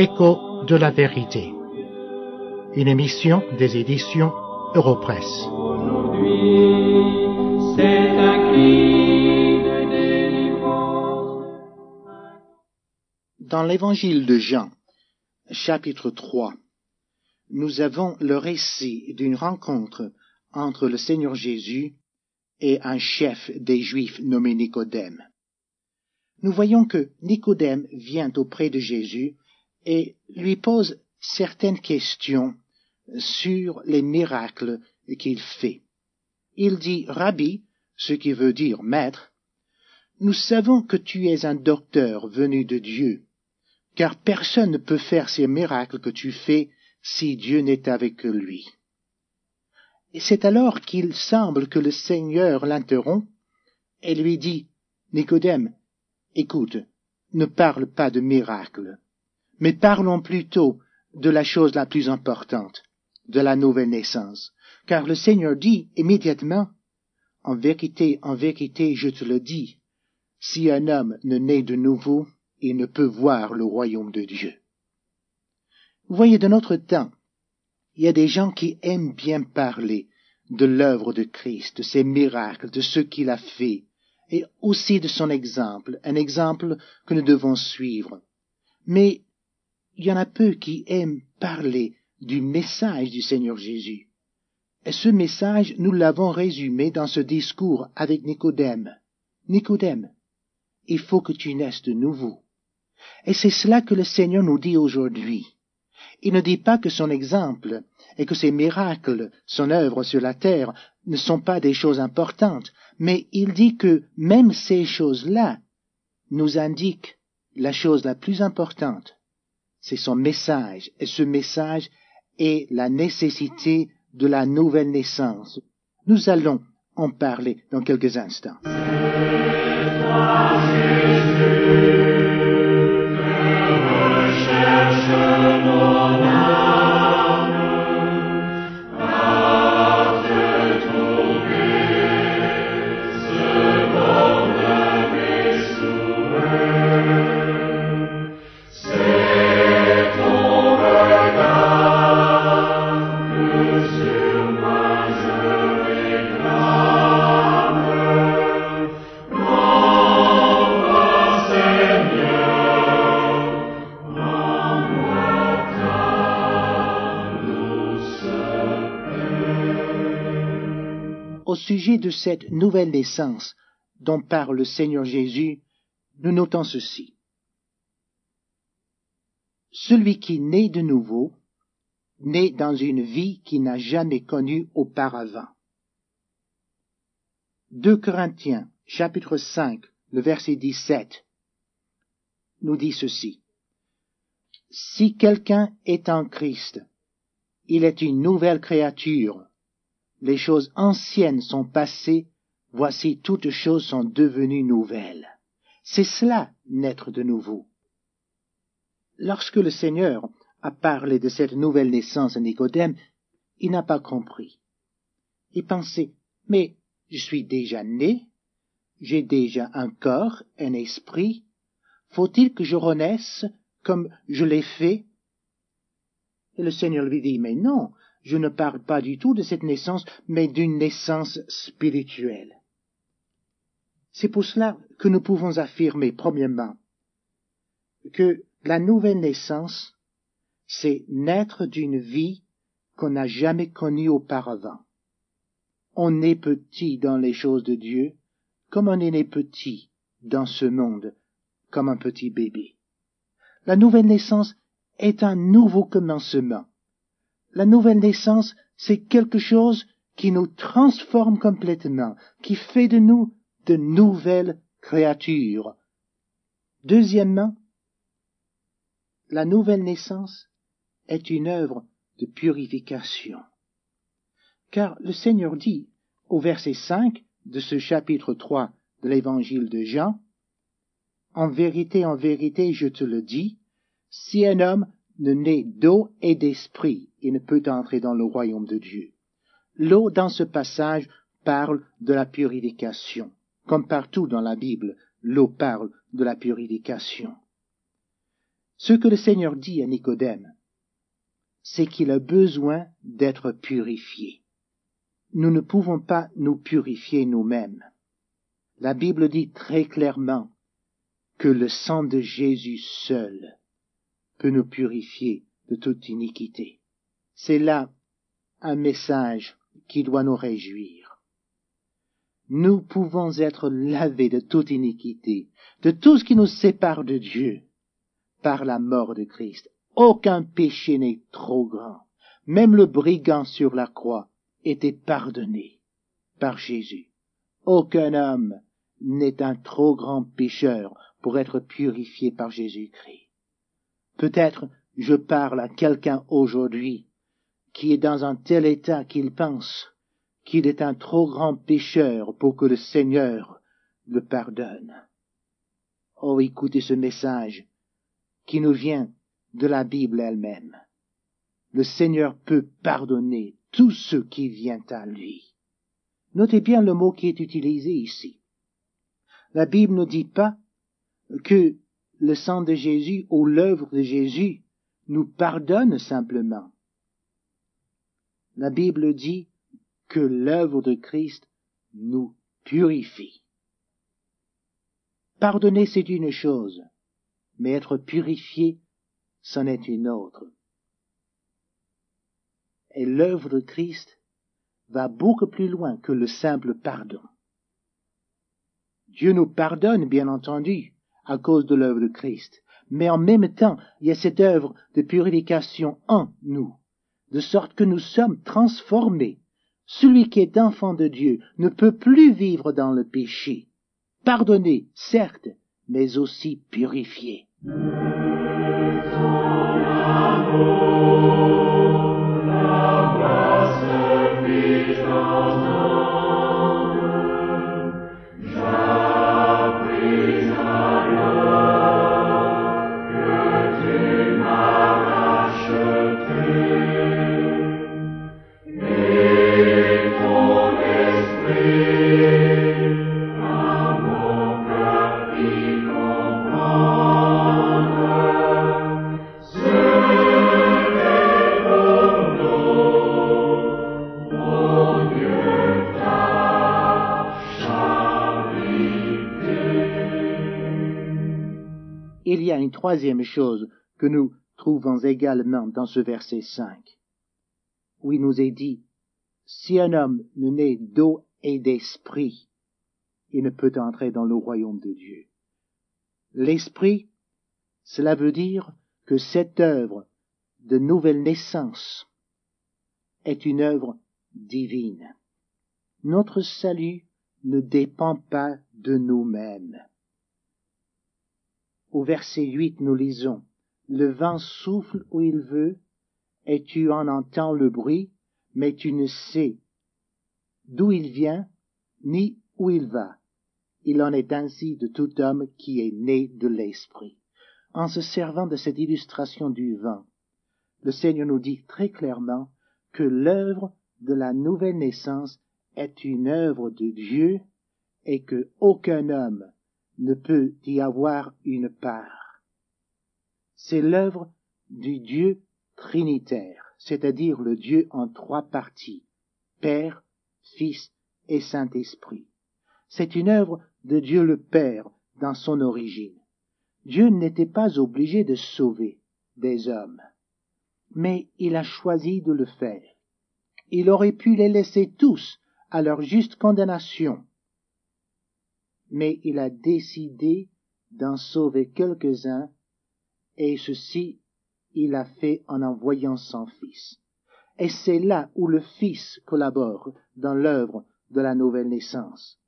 Écho de la vérité. Une émission des éditions Europresse. aujourd'hui. C'est un cri de délivrance. Dans l'évangile de Jean, chapitre 3, nous avons le récit d'une rencontre entre le Seigneur Jésus et un chef des Juifs nommé Nicodème. Nous voyons que Nicodème vient auprès de Jésus et lui pose certaines questions sur les miracles qu'il fait. Il dit Rabbi, ce qui veut dire maître, nous savons que tu es un docteur venu de Dieu, car personne ne peut faire ces miracles que tu fais si Dieu n'est avec lui. Et c'est alors qu'il semble que le Seigneur l'interrompt et lui dit, Nicodème, écoute, ne parle pas de miracles, mais parlons plutôt de la chose la plus importante, de la nouvelle naissance. Car le Seigneur dit immédiatement, En vérité, en vérité, je te le dis, si un homme ne naît de nouveau, il ne peut voir le royaume de Dieu. Voyez, de notre temps, il y a des gens qui aiment bien parler de l'œuvre de Christ, de ses miracles, de ce qu'il a fait, et aussi de son exemple, un exemple que nous devons suivre. Mais il y en a peu qui aiment parler du message du Seigneur Jésus. Et ce message, nous l'avons résumé dans ce discours avec Nicodème. Nicodème, il faut que tu naisses de nouveau. Et c'est cela que le Seigneur nous dit aujourd'hui. Il ne dit pas que son exemple et que ses miracles, son œuvre sur la terre, ne sont pas des choses importantes, mais il dit que même ces choses-là nous indiquent la chose la plus importante. C'est son message, et ce message est la nécessité de la nouvelle naissance. Nous allons en parler dans quelques instants. Sujet de cette nouvelle naissance dont parle le Seigneur Jésus, nous notons ceci. Celui qui naît de nouveau naît dans une vie qu'il n'a jamais connue auparavant. 2 Corinthiens, chapitre 5, le verset 17, nous dit ceci. Si quelqu'un est en Christ, il est une nouvelle créature. Les choses anciennes sont passées, voici toutes choses sont devenues nouvelles. C'est cela, naître de nouveau. Lorsque le Seigneur a parlé de cette nouvelle naissance à Nicodème, il n'a pas compris. Il pensait, mais je suis déjà né, j'ai déjà un corps, un esprit, faut-il que je renaisse comme je l'ai fait? Et le Seigneur lui dit, mais non, je ne parle pas du tout de cette naissance, mais d'une naissance spirituelle. C'est pour cela que nous pouvons affirmer, premièrement, que la nouvelle naissance, c'est naître d'une vie qu'on n'a jamais connue auparavant. On est petit dans les choses de Dieu, comme on est né petit dans ce monde, comme un petit bébé. La nouvelle naissance est un nouveau commencement. La nouvelle naissance, c'est quelque chose qui nous transforme complètement, qui fait de nous de nouvelles créatures. Deuxièmement, la nouvelle naissance est une œuvre de purification. Car le Seigneur dit au verset 5 de ce chapitre 3 de l'évangile de Jean, En vérité, en vérité, je te le dis, si un homme ne naît d'eau et d'esprit, il ne peut entrer dans le royaume de Dieu. L'eau dans ce passage parle de la purification. Comme partout dans la Bible, l'eau parle de la purification. Ce que le Seigneur dit à Nicodème, c'est qu'il a besoin d'être purifié. Nous ne pouvons pas nous purifier nous-mêmes. La Bible dit très clairement que le sang de Jésus seul peut nous purifier de toute iniquité. C'est là un message qui doit nous réjouir. Nous pouvons être lavés de toute iniquité, de tout ce qui nous sépare de Dieu, par la mort de Christ. Aucun péché n'est trop grand. Même le brigand sur la croix était pardonné par Jésus. Aucun homme n'est un trop grand pécheur pour être purifié par Jésus-Christ. Peut-être je parle à quelqu'un aujourd'hui qui est dans un tel état qu'il pense qu'il est un trop grand pécheur pour que le Seigneur le pardonne. Oh, écoutez ce message qui nous vient de la Bible elle-même. Le Seigneur peut pardonner tous ceux qui viennent à lui. Notez bien le mot qui est utilisé ici. La Bible ne dit pas que le sang de Jésus ou l'œuvre de Jésus nous pardonne simplement. La Bible dit que l'œuvre de Christ nous purifie. Pardonner, c'est une chose, mais être purifié, c'en est une autre. Et l'œuvre de Christ va beaucoup plus loin que le simple pardon. Dieu nous pardonne, bien entendu, à cause de l'œuvre de Christ, mais en même temps, il y a cette œuvre de purification en nous, de sorte que nous sommes transformés. Celui qui est enfant de Dieu ne peut plus vivre dans le péché. Pardonné, certes, mais aussi purifié. Troisième chose que nous trouvons également dans ce verset 5, où il nous est dit, si un homme ne naît d'eau et d'esprit, il ne peut entrer dans le royaume de Dieu. L'esprit, cela veut dire que cette œuvre de nouvelle naissance est une œuvre divine. Notre salut ne dépend pas de nous-mêmes. Au verset 8, nous lisons, Le vent souffle où il veut, et tu en entends le bruit, mais tu ne sais d'où il vient, ni où il va. Il en est ainsi de tout homme qui est né de l'Esprit. En se servant de cette illustration du vent, le Seigneur nous dit très clairement que l'œuvre de la nouvelle naissance est une œuvre de Dieu et que aucun homme ne peut y avoir une part. C'est l'œuvre du Dieu trinitaire, c'est-à-dire le Dieu en trois parties, Père, Fils et Saint-Esprit. C'est une œuvre de Dieu le Père dans son origine. Dieu n'était pas obligé de sauver des hommes, mais il a choisi de le faire. Il aurait pu les laisser tous à leur juste condamnation, mais il a décidé d'en sauver quelques-uns, et ceci il a fait en envoyant son Fils. Et c'est là où le Fils collabore dans l'œuvre de la nouvelle naissance,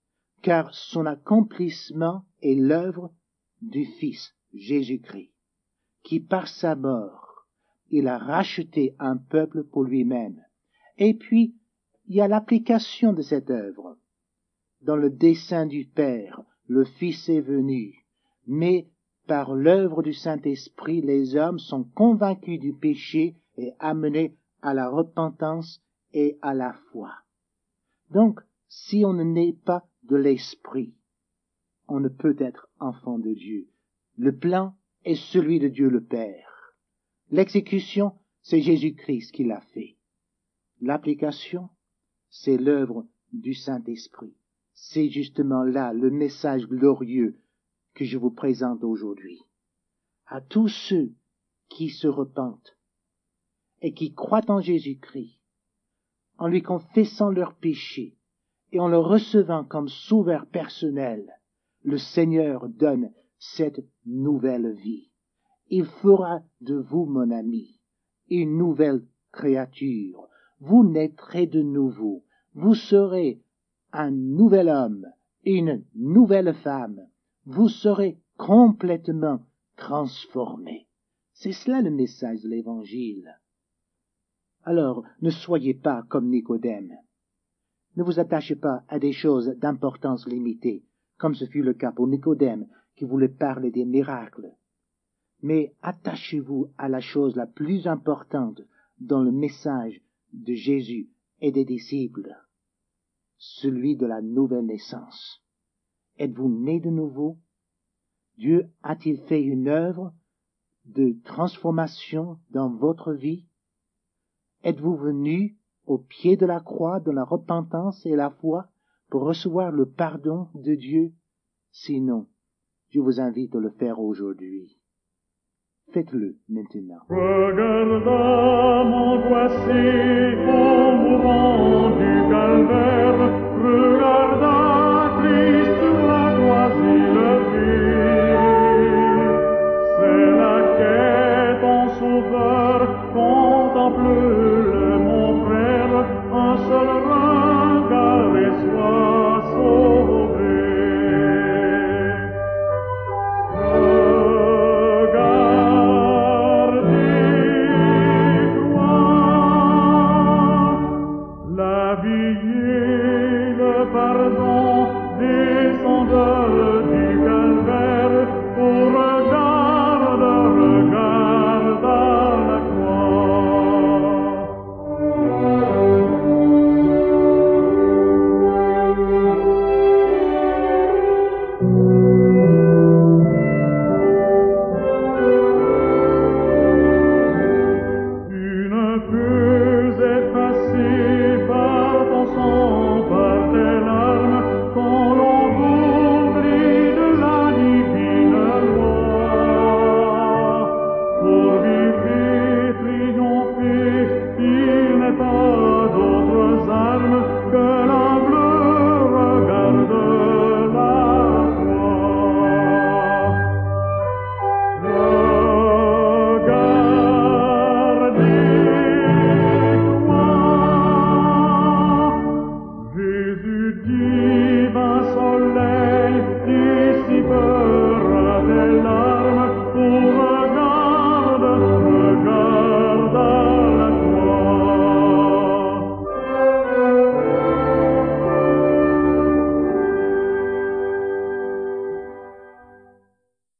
car son accomplissement est l'œuvre du Fils Jésus-Christ, qui par sa mort, il a racheté un peuple pour lui-même. Et puis, il y a l'application de cette œuvre dans le dessein du Père, le Fils est venu, mais par l'œuvre du Saint-Esprit, les hommes sont convaincus du péché et amenés à la repentance et à la foi. Donc, Si on ne naît pas de l'esprit, on ne peut être enfant de Dieu. Le plan est celui de Dieu le Père. L'exécution, c'est Jésus-Christ qui l'a fait. L'application, c'est l'œuvre du Saint-Esprit. C'est justement là le message glorieux que je vous présente aujourd'hui. À tous ceux qui se repentent et qui croient en Jésus-Christ, en lui confessant leurs péchés et en le recevant comme sauveur personnel, le Seigneur donne cette nouvelle vie. Il fera de vous, mon ami, une nouvelle créature. Vous naîtrez de nouveau. Vous serez un nouvel homme, une nouvelle femme. Vous serez complètement transformé. C'est cela le message de l'Évangile. Alors, ne soyez pas comme Nicodème. Ne vous attachez pas à des choses d'importance limitée, comme ce fut le cas pour Nicodème, qui voulait parler des miracles. Mais attachez-vous à la chose la plus importante dans le message de Jésus et des disciples, celui de la nouvelle naissance. Êtes-vous né de nouveau? Dieu a-t-il fait une œuvre de transformation dans votre vie? Êtes-vous venu au pied de la croix de la repentance et la foi pour recevoir le pardon de Dieu? Sinon, je vous invite à le faire aujourd'hui. Faites-le maintenant. Regarda mon voici au mourant du calvaire, regarda Christ sur la croix s'il C'est la quête en sauveur, contemple-le